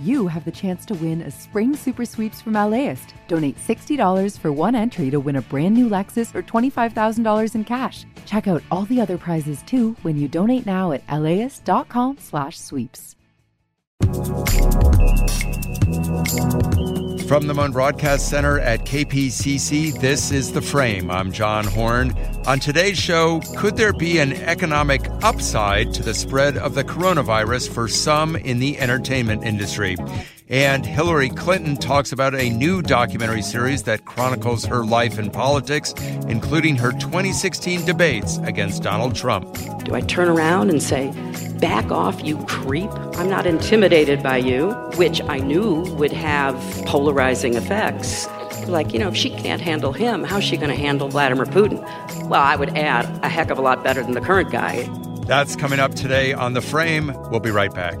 you have the chance to win a spring super sweeps from LAist. Donate $60 for one entry to win a brand new Lexus or $25,000 in cash. Check out all the other prizes too when you donate now at laist.com/sweeps. From the Mohn Broadcast Center at KPCC, this is The Frame. I'm John Horn. On today's show, could there be an economic upside to the spread of the coronavirus for some in the entertainment industry? And Hillary Clinton talks about a new documentary series that chronicles her life in politics, including her 2016 debates against Donald Trump. Do I turn around and say, Back off, you creep? I'm not intimidated by you, which I knew would have polarizing effects. Like, you know, if she can't handle him, how's she going to handle Vladimir Putin? Well, I would add a heck of a lot better than the current guy. That's coming up today on The Frame. We'll be right back.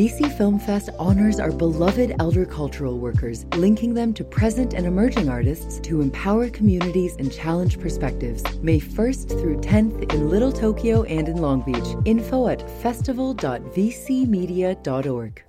VC Film Fest honors our beloved elder cultural workers, linking them to present and emerging artists to empower communities and challenge perspectives. May 1st through 10th in Little Tokyo and in Long Beach. Info at festival.vcmedia.org.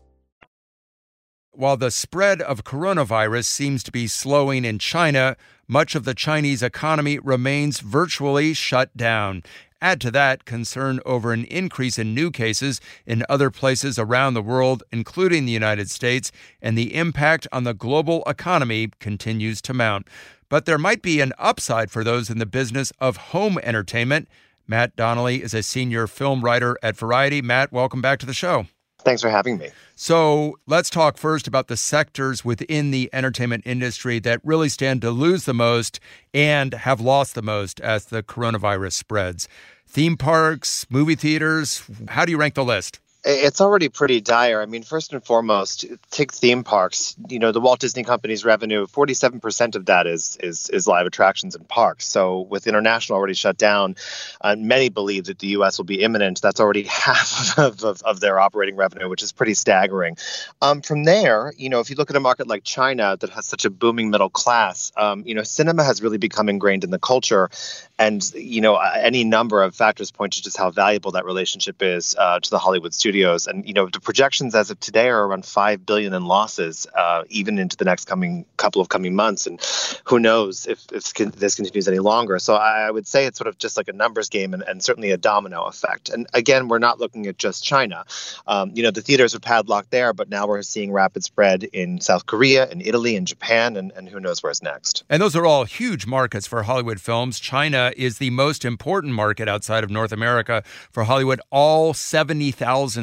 While the spread of coronavirus seems to be slowing in China, much of the Chinese economy remains virtually shut down. Add to that concern over an increase in new cases in other places around the world, including the United States, and the impact on the global economy continues to mount. But there might be an upside for those in the business of home entertainment. Matt Donnelly is a senior film writer at Variety. Matt, welcome back to the show. Thanks for having me. So let's talk first about the sectors within the entertainment industry that really stand to lose the most and have lost the most as the coronavirus spreads. Theme parks, movie theaters, how do you rank the list? It's already pretty dire. I mean, first and foremost, take theme parks. You know, the Walt Disney Company's revenue, forty-seven percent of that is is is live attractions and parks. So, with international already shut down, uh, many believe that the U.S. will be imminent. That's already half of, of, of their operating revenue, which is pretty staggering. Um, from there, you know, if you look at a market like China that has such a booming middle class, um, you know, cinema has really become ingrained in the culture, and you know, any number of factors point to just how valuable that relationship is uh, to the Hollywood studio studios, and you know the projections as of today are around five billion in losses, uh, even into the next coming couple of coming months, and who knows if, if this continues any longer. So I, would say it's sort of just like a numbers game, and, and, certainly a domino effect. And again, we're not looking at just China. Um, you know, the theaters are padlocked there, but now we're seeing rapid spread in South Korea, in Italy, in Japan, and, and who knows where's next. And those are all huge markets for Hollywood films. China is the most important market outside of North America for Hollywood. All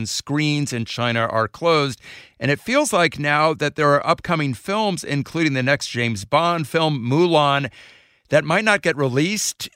70,000 screens in China are closed. And it feels like now that there are upcoming films, including the next James Bond film, Mulan, that might not get released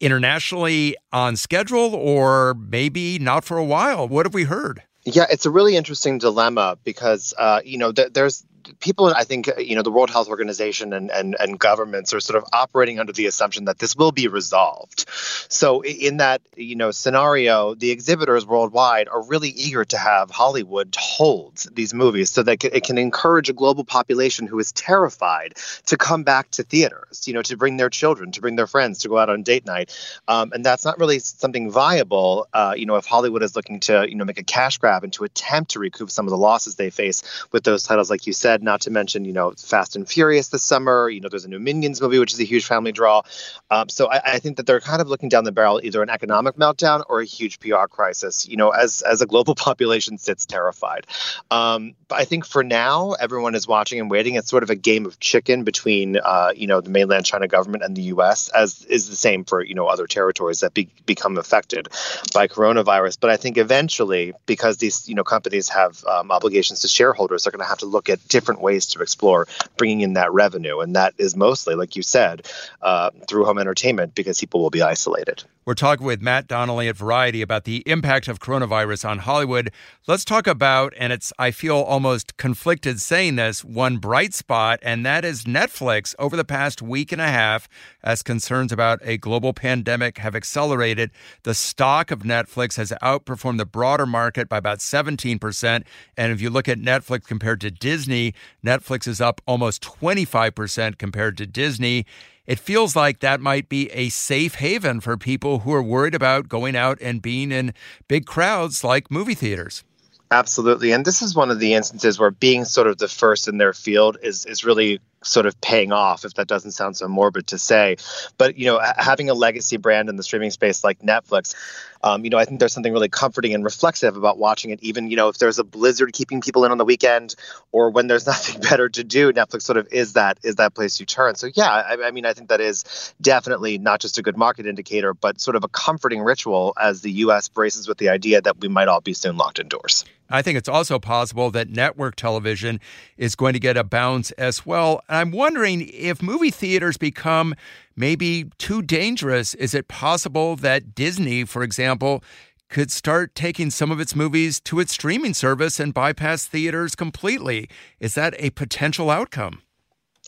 internationally on schedule or maybe not for a while. What have we heard? Yeah, it's a really interesting dilemma because uh, you know th- there's people, I think, uh, you know, the World Health Organization and, and, and governments are sort of operating under the assumption that this will be resolved. So, in that, you know, scenario, the exhibitors worldwide are really eager to have Hollywood hold these movies so that it can encourage a global population who is terrified to come back to theaters, you know, to bring their children, to bring their friends, to go out on date night. Um, and that's not really something viable, uh, you know, if Hollywood is looking to, you know, make a cash grab and to attempt to recoup some of the losses they face with those titles, like you said not to mention, you know, Fast and Furious this summer. You know, there's a new Minions movie, which is a huge family draw. Um, so I, I, think that they're kind of looking down the barrel, either an economic meltdown or a huge PR crisis. You know, as as a global population sits terrified. Um, but I think for now, everyone is watching and waiting. It's sort of a game of chicken between, uh, you know, the mainland China government and the U.S. As is the same for you know other territories that be, become affected by coronavirus. But I think eventually, because these you know companies have um, obligations to shareholders, they're going to have to look at different different ways to explore bringing in that revenue. And that is mostly, like you said, uh, through home entertainment because people will be isolated. We're talking with Matt Donnelly at Variety about the impact of coronavirus on Hollywood. Let's talk about, and it's, I feel almost conflicted saying this, one bright spot, and that is Netflix. Over the past week and a half, as concerns about a global pandemic have accelerated, the stock of Netflix has outperformed the broader market by about 17%. And if you look at Netflix compared to Disney, Netflix is up almost 25% compared to Disney it feels like that might be a safe haven for people who are worried about going out and being in big crowds like movie theaters. Absolutely. And this is one of the instances where being sort of the first in their field is is really sort of paying off if that doesn't sound so morbid to say but you know having a legacy brand in the streaming space like netflix um, you know i think there's something really comforting and reflexive about watching it even you know if there's a blizzard keeping people in on the weekend or when there's nothing better to do netflix sort of is that is that place you turn so yeah I, I mean i think that is definitely not just a good market indicator but sort of a comforting ritual as the us braces with the idea that we might all be soon locked indoors I think it's also possible that network television is going to get a bounce as well. And I'm wondering if movie theaters become maybe too dangerous. Is it possible that Disney, for example, could start taking some of its movies to its streaming service and bypass theaters completely? Is that a potential outcome?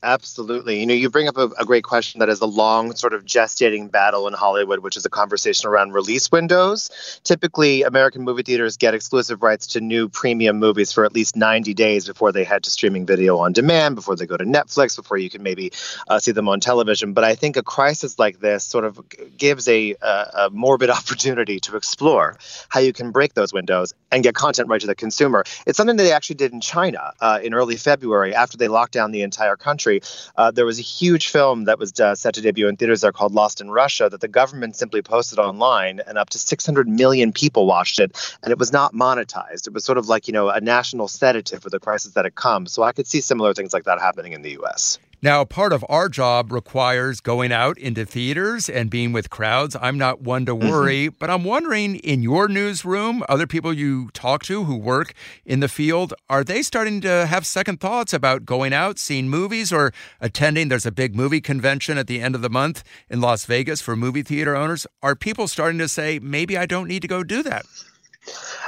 Absolutely. You know, you bring up a, a, great question that is a long sort of gestating battle in Hollywood, which is a conversation around release windows. Typically, American movie theaters get exclusive rights to new premium movies for at least 90 days before they head to streaming video on demand, before they go to Netflix, before you can maybe uh, see them on television. But I think a crisis like this sort of gives a, a, a morbid opportunity to explore how you can break those windows and get content right to the consumer. It's something that they actually did in China uh, in early February after they locked down the entire country country. Uh, there was a huge film that was uh, set to debut in theaters there called Lost in Russia that the government simply posted online, and up to 600 million people watched it, and it was not monetized. It was sort of like you know a national sedative for the crisis that had come. So I could see similar things like that happening in the U.S. Now, part of our job requires going out into theaters and being with crowds. I'm not one to mm-hmm. worry, mm-hmm. but I'm wondering in your newsroom, other people you talk to who work in the field, are they starting to have second thoughts about going out, seeing movies, or attending? There's a big movie convention at the end of the month in Las Vegas for movie theater owners. Are people starting to say, maybe I don't need to go do that?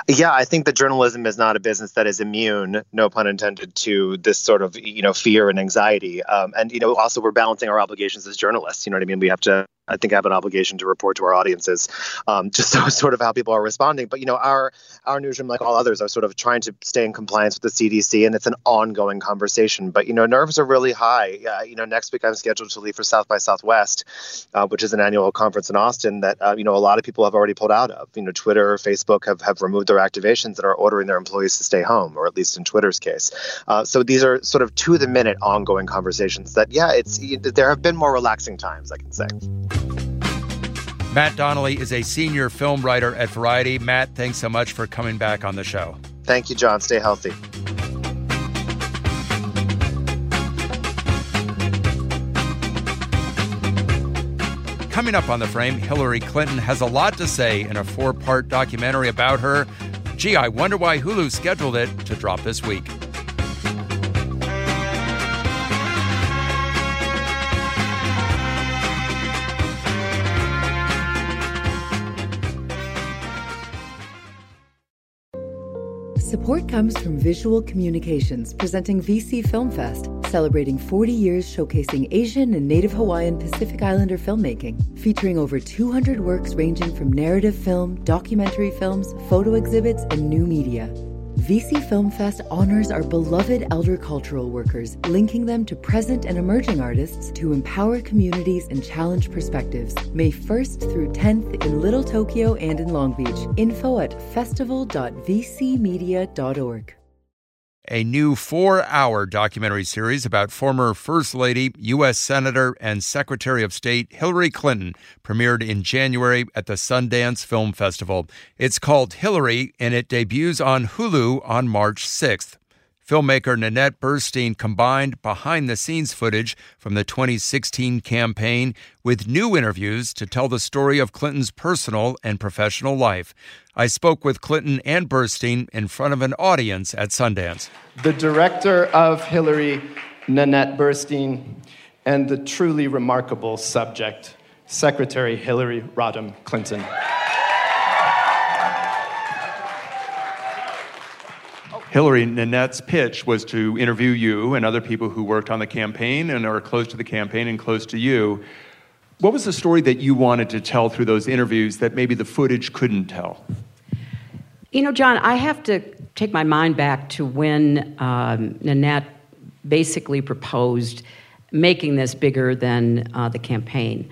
Yeah, I think that journalism is not a business that is immune, no pun intended, to this sort of you know fear and anxiety. Um, and you know, also we're balancing our obligations as journalists. You know what I mean? We have to I think I have an obligation to report to our audiences, um, just so sort of how people are responding. But you know, our our newsroom, like all others, are sort of trying to stay in compliance with the CDC, and it's an ongoing conversation. But you know, nerves are really high. Uh, you know, next week I'm scheduled to leave for South by Southwest, uh, which is an annual conference in Austin that uh, you know a lot of people have already pulled out of. You know, Twitter, Facebook have have removed their activations and are ordering their employees to stay home, or at least in Twitter's case. Uh, so these are sort of to the minute ongoing conversations. That yeah, it's there have been more relaxing times, I can say. Matt Donnelly is a senior film writer at Variety. Matt, thanks so much for coming back on the show. Thank you, John. Stay healthy. Coming up on the frame, Hillary Clinton has a lot to say in a four part documentary about her. Gee, I wonder why Hulu scheduled it to drop this week. Support comes from Visual Communications, presenting VC Film Fest, celebrating 40 years showcasing Asian and Native Hawaiian Pacific Islander filmmaking, featuring over 200 works ranging from narrative film, documentary films, photo exhibits, and new media. VC Film Fest honors our beloved elder cultural workers, linking them to present and emerging artists to empower communities and challenge perspectives. May 1st through 10th in Little Tokyo and in Long Beach. Info at festival.vcmedia.org a new four hour documentary series about former First Lady, U.S. Senator, and Secretary of State Hillary Clinton premiered in January at the Sundance Film Festival. It's called Hillary, and it debuts on Hulu on March 6th. Filmmaker Nanette Burstein combined behind the scenes footage from the 2016 campaign with new interviews to tell the story of Clinton's personal and professional life. I spoke with Clinton and Burstein in front of an audience at Sundance. The director of Hillary, Nanette Burstein, and the truly remarkable subject, Secretary Hillary Rodham Clinton. Hillary, Nanette's pitch was to interview you and other people who worked on the campaign and are close to the campaign and close to you. What was the story that you wanted to tell through those interviews that maybe the footage couldn't tell? You know, John, I have to take my mind back to when um, Nanette basically proposed making this bigger than uh, the campaign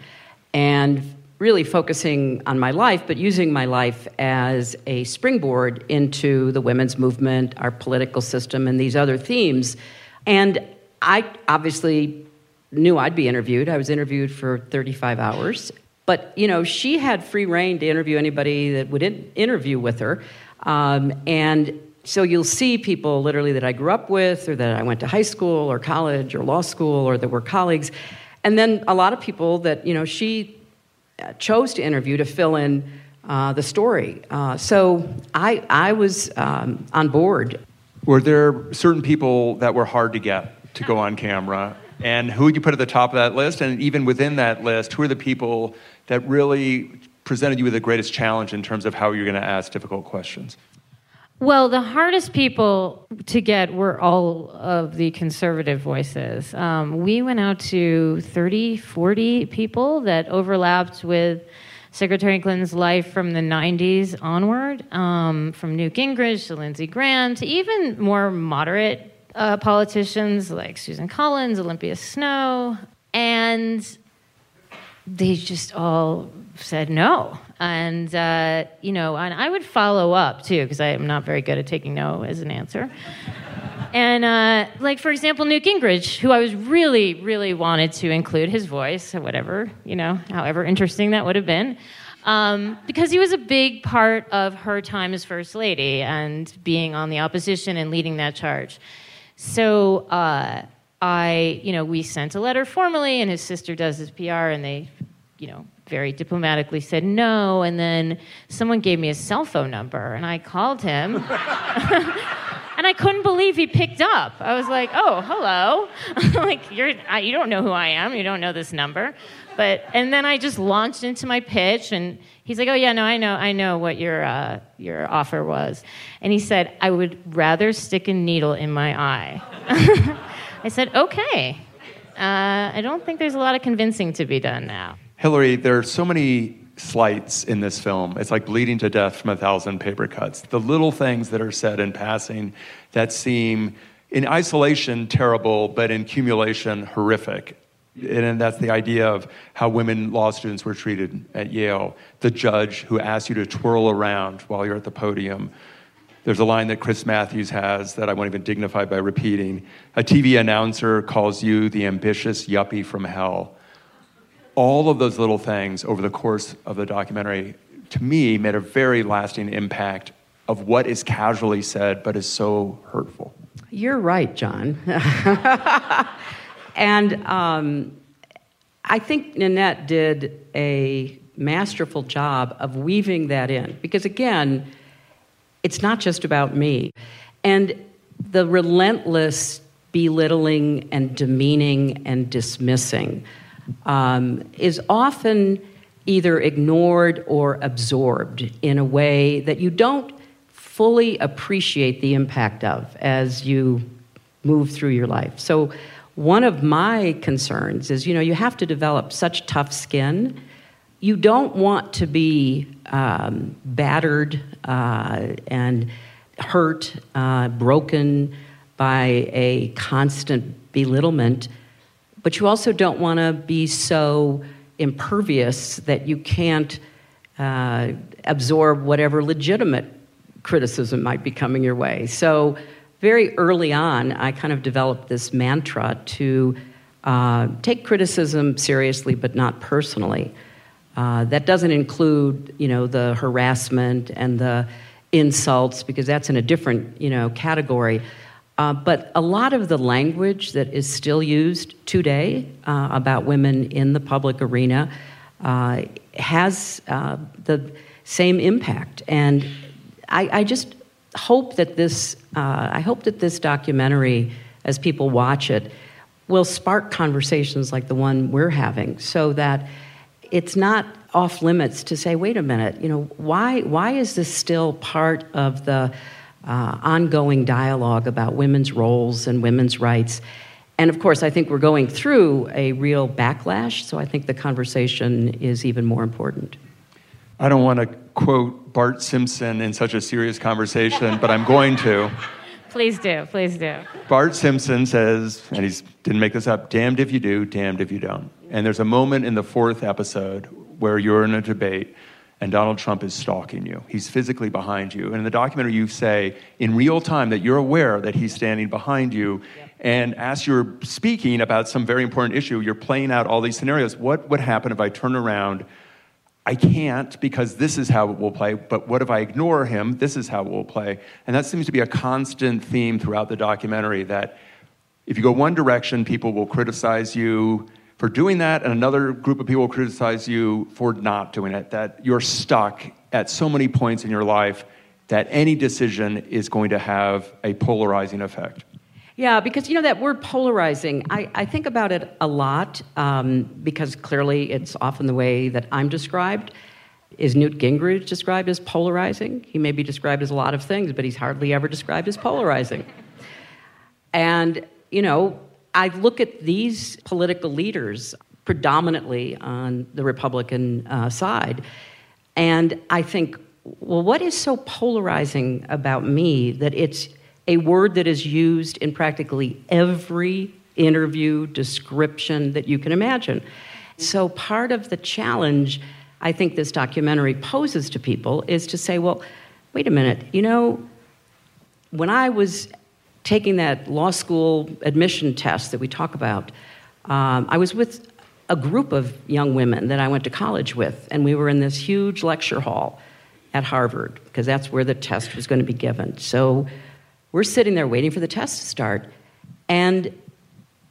and really focusing on my life, but using my life as a springboard into the women's movement, our political system, and these other themes. And I obviously knew I'd be interviewed. I was interviewed for 35 hours. But, you know, she had free reign to interview anybody that would in- interview with her. Um, and so you'll see people literally that I grew up with, or that I went to high school, or college, or law school, or that were colleagues. And then a lot of people that, you know, she chose to interview to fill in uh, the story. Uh, so I, I was um, on board. Were there certain people that were hard to get to go on camera? And who would you put at the top of that list? And even within that list, who are the people that really presented you with the greatest challenge in terms of how you're going to ask difficult questions? Well, the hardest people to get were all of the conservative voices. Um, we went out to 30, 40 people that overlapped with Secretary Clinton's life from the 90s onward, um, from Newt Gingrich to Lindsey Graham to even more moderate uh, politicians like Susan Collins, Olympia Snowe. And they just all said no. And, uh, you know, and I would follow up too, because I am not very good at taking no as an answer. and, uh, like, for example, Newt Gingrich, who I was really, really wanted to include his voice, whatever, you know, however interesting that would have been. Um, because he was a big part of her time as First Lady and being on the opposition and leading that charge. So, uh, I, you know, we sent a letter formally, and his sister does his PR, and they, you know, very diplomatically said no. And then someone gave me a cell phone number, and I called him. and I couldn't believe he picked up. I was like, "Oh, hello! like you're I, you don't know who I am. You don't know this number." But and then I just launched into my pitch, and he's like, "Oh yeah, no, I know, I know what your uh, your offer was." And he said, "I would rather stick a needle in my eye." I said, okay. Uh, I don't think there's a lot of convincing to be done now. Hillary, there are so many slights in this film. It's like bleeding to death from a thousand paper cuts. The little things that are said in passing that seem in isolation terrible, but in accumulation horrific. And that's the idea of how women law students were treated at Yale. The judge who asked you to twirl around while you're at the podium there's a line that Chris Matthews has that I won't even dignify by repeating. A TV announcer calls you the ambitious yuppie from hell. All of those little things over the course of the documentary, to me, made a very lasting impact of what is casually said but is so hurtful. You're right, John. and um, I think Nanette did a masterful job of weaving that in. Because again, it's not just about me. And the relentless belittling and demeaning and dismissing um, is often either ignored or absorbed in a way that you don't fully appreciate the impact of as you move through your life. So, one of my concerns is you know, you have to develop such tough skin you don't want to be um, battered uh, and hurt, uh, broken by a constant belittlement, but you also don't want to be so impervious that you can't uh, absorb whatever legitimate criticism might be coming your way. So, very early on, I kind of developed this mantra to uh, take criticism seriously, but not personally. Uh, that doesn't include, you know, the harassment and the insults because that's in a different, you know, category. Uh, but a lot of the language that is still used today uh, about women in the public arena uh, has uh, the same impact, and I, I just hope that this I hope that this documentary, as people watch it, will spark conversations like the one we're having, so that it's not off limits to say, wait a minute, you know, why, why is this still part of the uh, ongoing dialogue about women's roles and women's rights? And of course, I think we're going through a real backlash, so I think the conversation is even more important. I don't want to quote Bart Simpson in such a serious conversation, but I'm going to. Please do, please do. Bart Simpson says, and he didn't make this up, damned if you do, damned if you don't. And there's a moment in the fourth episode where you're in a debate and Donald Trump is stalking you. He's physically behind you. And in the documentary, you say in real time that you're aware that he's standing behind you. Yep. And as you're speaking about some very important issue, you're playing out all these scenarios. What would happen if I turn around? I can't because this is how it will play, but what if I ignore him? This is how it will play. And that seems to be a constant theme throughout the documentary that if you go one direction, people will criticize you for doing that, and another group of people criticize you for not doing it. That you're stuck at so many points in your life that any decision is going to have a polarizing effect. Yeah, because you know that word polarizing, I, I think about it a lot um, because clearly it's often the way that I'm described. Is Newt Gingrich described as polarizing? He may be described as a lot of things, but he's hardly ever described as polarizing. And, you know, I look at these political leaders predominantly on the Republican uh, side, and I think, well, what is so polarizing about me that it's a word that is used in practically every interview description that you can imagine? So, part of the challenge I think this documentary poses to people is to say, well, wait a minute, you know, when I was taking that law school admission test that we talk about, um, I was with a group of young women that I went to college with, and we were in this huge lecture hall at Harvard because that's where the test was going to be given. So we're sitting there waiting for the test to start, and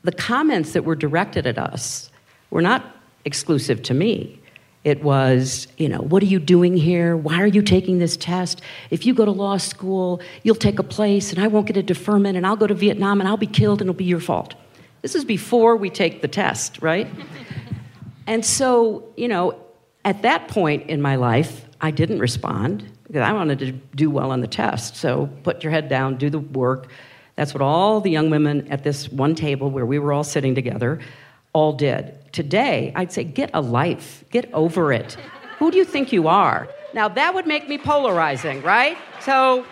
the comments that were directed at us were not exclusive to me. It was, you know, what are you doing here? Why are you taking this test? If you go to law school, you'll take a place and I won't get a deferment and I'll go to Vietnam and I'll be killed and it'll be your fault. This is before we take the test, right? and so, you know, at that point in my life, I didn't respond because I wanted to do well on the test. So put your head down, do the work. That's what all the young women at this one table where we were all sitting together all did. Today, I'd say, get a life, get over it. Who do you think you are? Now, that would make me polarizing, right? So,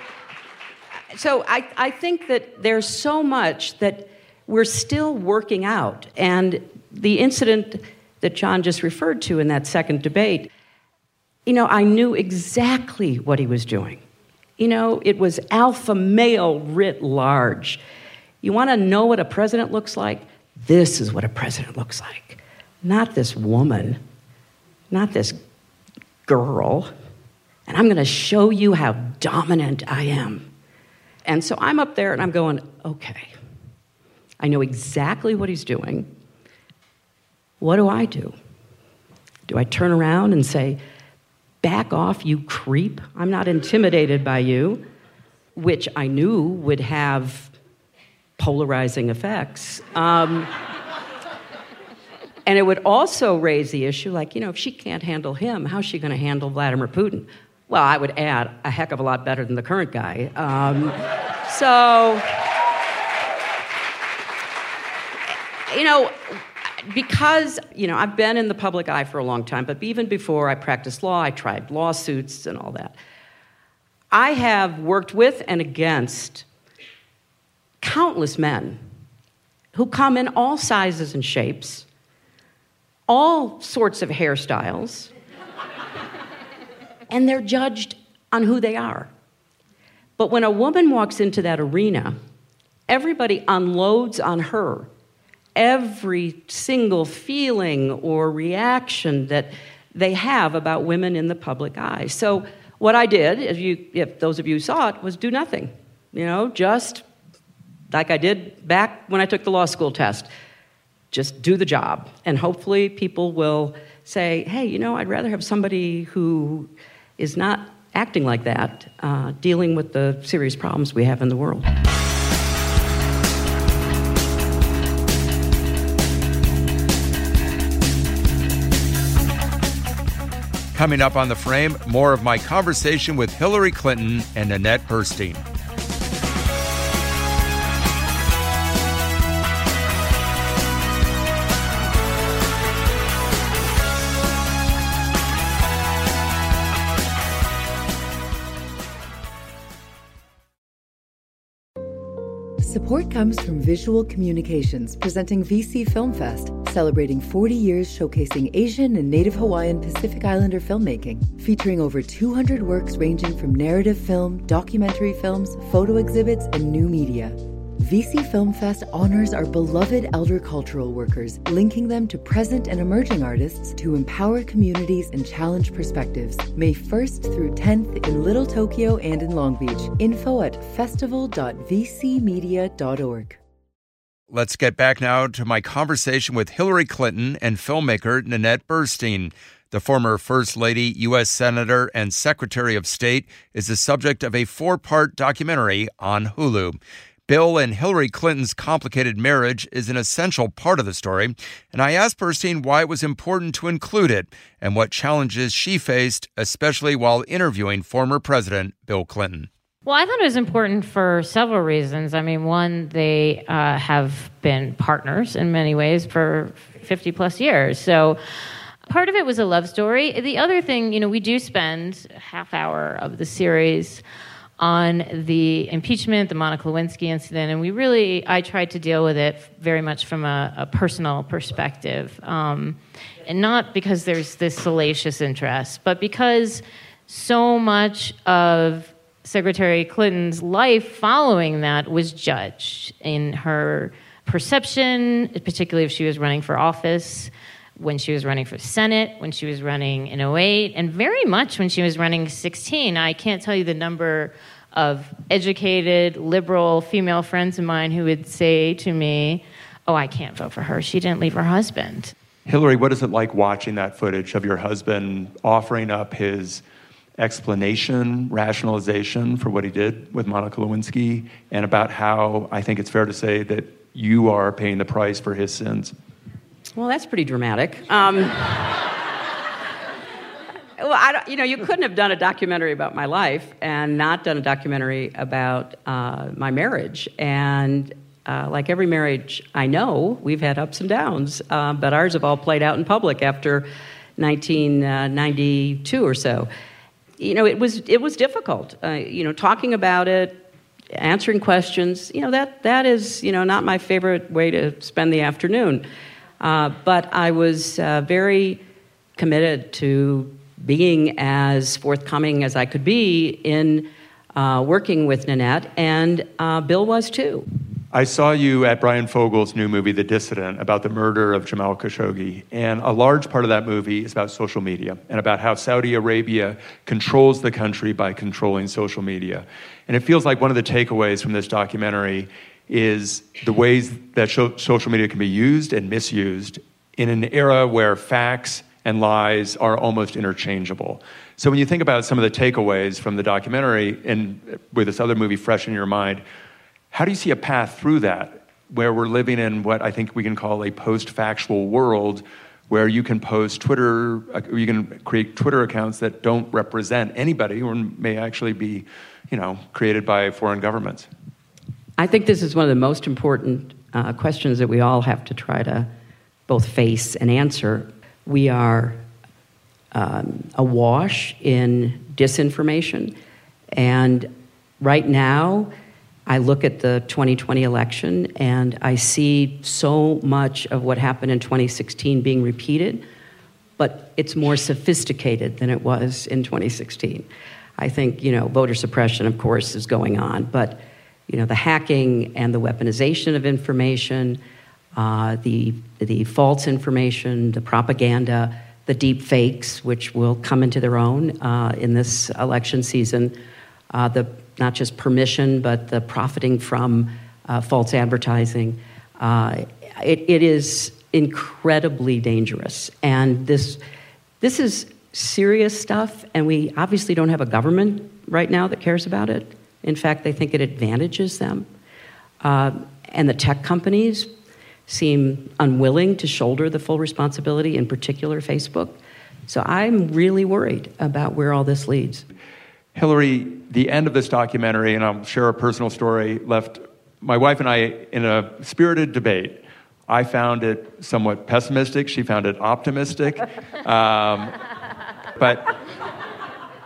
so I, I think that there's so much that we're still working out. And the incident that John just referred to in that second debate, you know, I knew exactly what he was doing. You know, it was alpha male writ large. You want to know what a president looks like? This is what a president looks like. Not this woman, not this girl. And I'm going to show you how dominant I am. And so I'm up there and I'm going, okay, I know exactly what he's doing. What do I do? Do I turn around and say, back off, you creep? I'm not intimidated by you, which I knew would have polarizing effects. Um, and it would also raise the issue like, you know, if she can't handle him, how's she going to handle Vladimir Putin? Well, I would add a heck of a lot better than the current guy. Um, so, you know, because, you know, I've been in the public eye for a long time, but even before I practiced law, I tried lawsuits and all that. I have worked with and against countless men who come in all sizes and shapes, all sorts of hairstyles, and they're judged on who they are. But when a woman walks into that arena, everybody unloads on her every single feeling or reaction that they have about women in the public eye. So, what I did, if, you, if those of you saw it, was do nothing. You know, just like I did back when I took the law school test. Just do the job. And hopefully, people will say, hey, you know, I'd rather have somebody who is not acting like that, uh, dealing with the serious problems we have in the world. Coming up on the frame, more of my conversation with Hillary Clinton and Nanette Burstein. Support comes from Visual Communications presenting VC Film Fest, celebrating 40 years showcasing Asian and Native Hawaiian Pacific Islander filmmaking, featuring over 200 works ranging from narrative film, documentary films, photo exhibits, and new media. VC Film Fest honors our beloved elder cultural workers, linking them to present and emerging artists to empower communities and challenge perspectives. May 1st through 10th in Little Tokyo and in Long Beach. Info at festival.vcmedia.org. Let's get back now to my conversation with Hillary Clinton and filmmaker Nanette Burstein. The former First Lady, U.S. Senator, and Secretary of State is the subject of a four part documentary on Hulu. Bill and Hillary Clinton's complicated marriage is an essential part of the story, and I asked Burstein why it was important to include it and what challenges she faced, especially while interviewing former President Bill Clinton. Well, I thought it was important for several reasons. I mean, one, they uh, have been partners in many ways for 50 plus years. So part of it was a love story. The other thing, you know, we do spend half hour of the series on the impeachment, the Monica Lewinsky incident, and we really, I tried to deal with it very much from a, a personal perspective. Um, and not because there's this salacious interest, but because so much of Secretary Clinton's life following that was judged in her perception, particularly if she was running for office, when she was running for Senate, when she was running in 08, and very much when she was running 16. I can't tell you the number of educated, liberal female friends of mine who would say to me, Oh, I can't vote for her. She didn't leave her husband. Hillary, what is it like watching that footage of your husband offering up his explanation, rationalization for what he did with Monica Lewinsky, and about how I think it's fair to say that you are paying the price for his sins? Well, that's pretty dramatic. Um, well, I don't, you know, you couldn't have done a documentary about my life and not done a documentary about uh, my marriage. And uh, like every marriage I know, we've had ups and downs, uh, but ours have all played out in public after 1992 or so. You know, it was it was difficult. Uh, you know, talking about it, answering questions. You know, that that is you know not my favorite way to spend the afternoon. Uh, but I was uh, very committed to being as forthcoming as I could be in uh, working with Nanette, and uh, Bill was too. I saw you at Bryan Fogel's new movie, The Dissident, about the murder of Jamal Khashoggi. And a large part of that movie is about social media and about how Saudi Arabia controls the country by controlling social media. And it feels like one of the takeaways from this documentary is the ways that social media can be used and misused in an era where facts and lies are almost interchangeable. So when you think about some of the takeaways from the documentary and with this other movie fresh in your mind, how do you see a path through that where we're living in what I think we can call a post-factual world where you can post Twitter, uh, you can create Twitter accounts that don't represent anybody or may actually be, you know, created by foreign governments? I think this is one of the most important uh, questions that we all have to try to both face and answer we are um, awash in disinformation. And right now, I look at the 2020 election and I see so much of what happened in 2016 being repeated, but it's more sophisticated than it was in 2016. I think, you know, voter suppression, of course, is going on, but, you know, the hacking and the weaponization of information, uh, the, the false information, the propaganda, the deep fakes, which will come into their own uh, in this election season, uh, the, not just permission, but the profiting from uh, false advertising. Uh, it, it is incredibly dangerous. And this, this is serious stuff, and we obviously don't have a government right now that cares about it. In fact, they think it advantages them. Uh, and the tech companies seem unwilling to shoulder the full responsibility, in particular Facebook. So I'm really worried about where all this leads. Hillary, the end of this documentary, and I'll share a personal story, left my wife and I in a spirited debate. I found it somewhat pessimistic. She found it optimistic. Um, but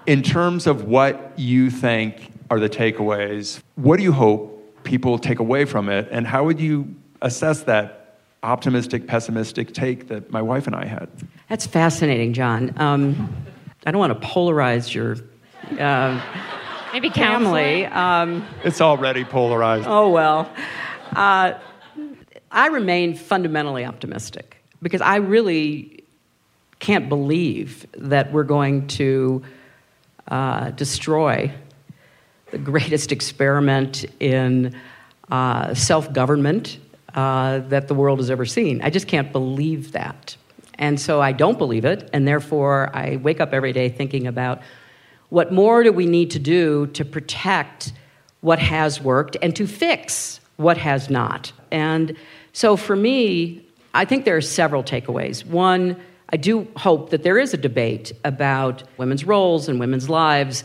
in terms of what you think are the takeaways, what do you hope people take away from it? And how would you assess that optimistic, pessimistic take that my wife and I had? That's fascinating, John. Um, I don't want to polarize your uh, Maybe family. Um, it's already polarized. Oh, well. Uh, I remain fundamentally optimistic because I really can't believe that we're going to uh, destroy the greatest experiment in uh, self government uh, that the world has ever seen. I just can't believe that. And so I don't believe it, and therefore I wake up every day thinking about what more do we need to do to protect what has worked and to fix what has not? And so for me, I think there are several takeaways. One, I do hope that there is a debate about women's roles and women's lives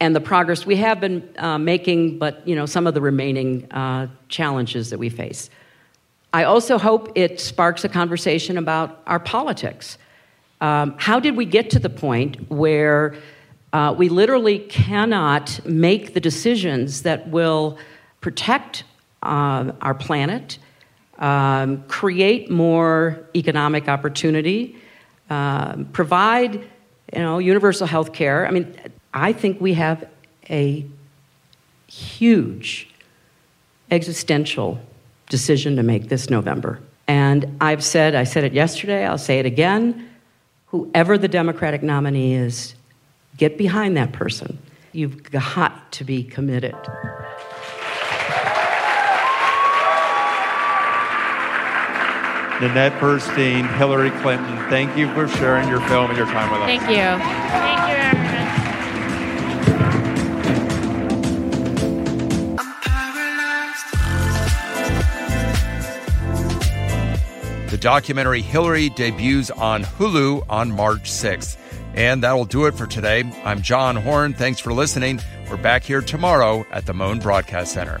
and the progress we have been uh, making, but you know some of the remaining uh, challenges that we face. I also hope it sparks a conversation about our politics. Um, how did we get to the point where uh, we literally cannot make the decisions that will protect uh, our planet, um, create more economic opportunity, um, provide you know, universal health care. I mean, I think we have a huge existential decision to make this November. And I've said, I said it yesterday, I'll say it again. Whoever the Democratic nominee is, Get behind that person. You've got to be committed. Nanette Burstein, Hillary Clinton, thank you for sharing your film and your time with us. Thank you. Thank you, The documentary Hillary debuts on Hulu on March 6th. And that'll do it for today. I'm John Horn. Thanks for listening. We're back here tomorrow at the Mohn Broadcast Center.